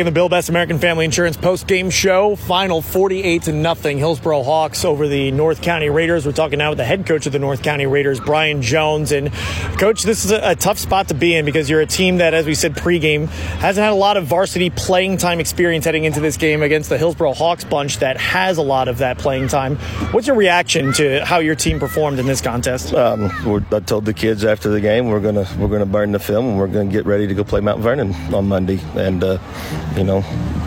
In the Bill Best American Family Insurance post game show, final 48 to nothing. Hillsboro Hawks over the North County Raiders. We're talking now with the head coach of the North County Raiders, Brian Jones. And, coach, this is a, a tough spot to be in because you're a team that, as we said pregame, hasn't had a lot of varsity playing time experience heading into this game against the Hillsboro Hawks bunch that has a lot of that playing time. What's your reaction to how your team performed in this contest? Um, I told the kids after the game we're gonna we're gonna burn the film and we're gonna get ready to go play Mount Vernon on Monday. And uh, you know,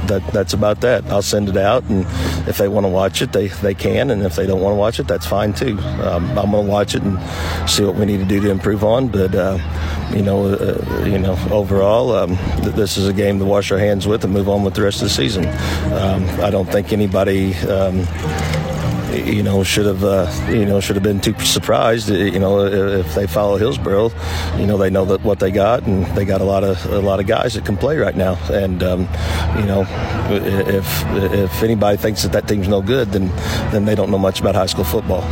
that that's about that. I'll send it out, and if they want to watch it, they they can, and if they don't want to watch it, that's fine too. Um, I'm going to watch it and see what we need to do to improve on. But uh, you know, uh, you know, overall, um, th- this is a game to wash our hands with and move on with the rest of the season. Um, I don't think anybody um, you know, should have, uh, you know, should have been too surprised. You know, if they follow Hillsboro, you know, they know that what they got, and they got a lot of a lot of guys that can play right now. And um, you know, if if anybody thinks that that team's no good, then then they don't know much about high school football.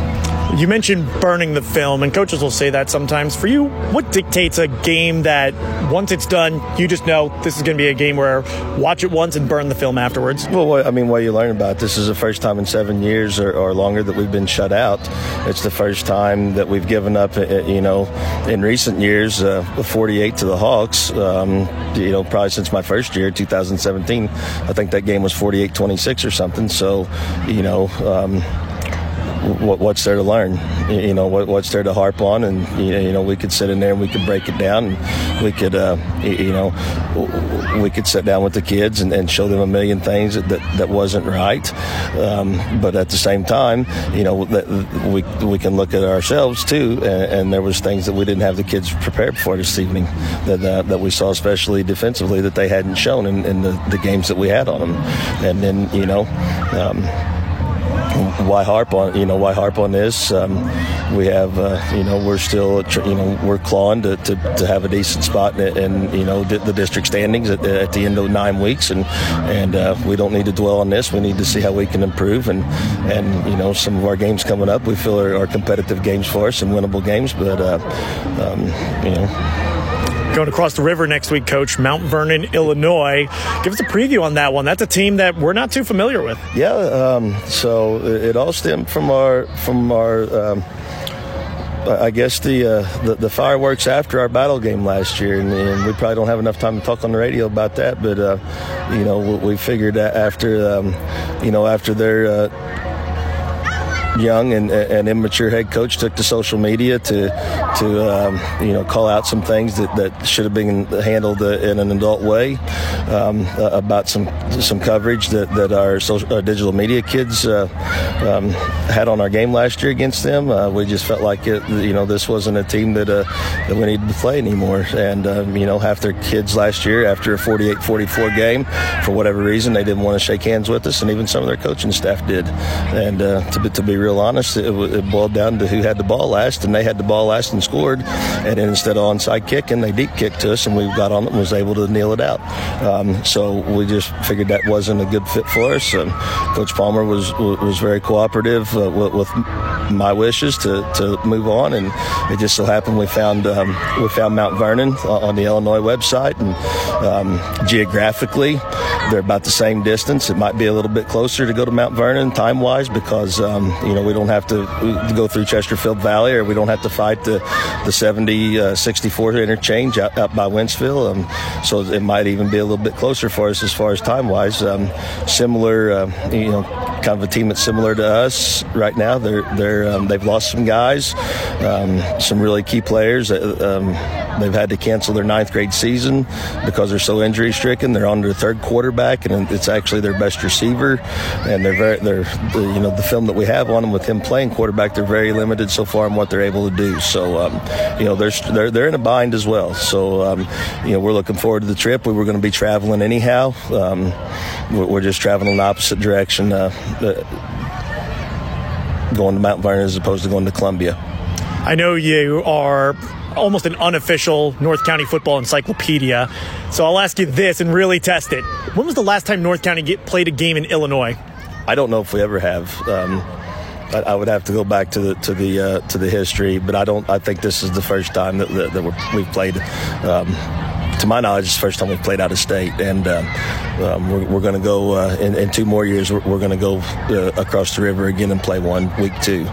You mentioned burning the film, and coaches will say that sometimes. For you, what dictates a game that once it's done, you just know this is going to be a game where watch it once and burn the film afterwards? Well, I mean, what you learn about this is the first time in seven years or, or longer that we've been shut out. It's the first time that we've given up, uh, you know, in recent years, uh, 48 to the Hawks. Um, you know, probably since my first year, 2017. I think that game was 48 26 or something. So, you know, um, what, what's there to learn? You know, what, what's there to harp on? And, you know, we could sit in there and we could break it down. And we could, uh, you know, we could sit down with the kids and, and show them a million things that, that, that wasn't right. Um, but at the same time, you know, that we, we can look at ourselves too. And, and, there was things that we didn't have the kids prepared for this evening that, uh, that we saw, especially defensively, that they hadn't shown in, in the, the games that we had on them. And then, you know, um, why harp on you know why harp on this? Um, we have uh, you know we're still you know we're clawing to, to, to have a decent spot in, in you know the district standings at, at, the end of nine weeks, and and uh, we don't need to dwell on this. We need to see how we can improve, and and you know some of our games coming up we feel are, are competitive games for us and winnable games, but uh, um, you know. Going across the river next week, Coach, Mount Vernon, Illinois. Give us a preview on that one. That's a team that we're not too familiar with. Yeah, um, so it all stemmed from our from our. Um, I guess the, uh, the, the fireworks after our battle game last year, and, and, we probably don't have enough time to talk on the radio about that. But uh, you know, we, we figured that after um, you know after their uh, young and, and immature head coach took to social media to to um, you know call out some things that, that should have been handled uh, in an adult way um, uh, about some some coverage that, that our, social, our digital media kids uh, um, had on our game last year against them. Uh, we just felt like it, you know this wasn't a team that uh, that we needed to play anymore. And um, you know half their kids last year after a 48-44 game for whatever reason they didn't want to shake hands with us, and even some of their coaching staff did. And uh, to, to be real honest, it, it, boiled down to who had the ball last, and they had the ball last and scored. And instead of onside kicking, they deep kicked to us, and we got on it and was able to kneel it out. Um, so we just figured that wasn't a good fit for us. Um, Coach Palmer was was very cooperative uh, with, with, my wishes to, to move on, and it just so happened we found um, we found Mount Vernon on the Illinois website, and um, geographically they're about the same distance. It might be a little bit closer to go to Mount Vernon time wise because um, you know we don't have to go through Chesterfield Valley or we don't have to fight the the 70 uh, 64 interchange out, out by Wentzville. Um, so it might even be a little bit closer for us as far as time wise. Um, similar, uh, you know, kind of a team that's similar to us right now. They're they're um, they've lost some guys, um, some really key players. Uh, they've had to cancel their ninth grade season because they're so injury stricken. They're on their third quarterback, and it's actually their best receiver. And they're very they're you know the film that we have on them with him playing quarterback, they're very limited so far in what they're able to do. So um, you know they're they're they're in a bind as well. So um, you know we're looking forward to the trip. We were going to be traveling anyhow. Um, we're just traveling in the opposite direction. Uh, going to Mount Vernon as opposed to going to Columbia. I know you are almost an unofficial North County football encyclopedia. So I'll ask you this and really test it. When was the last time North County get, played a game in Illinois? I don't know if we ever have. Um, I, I, would have to go back to the to the uh, to the history, but I don't. I think this is the first time that that, that we've played. Um, to my knowledge, it's the first time we've played out of state, and um, um, we're, we're going to go uh, in, in, two more years. We're, we're going to go uh, across the river again and play one week two.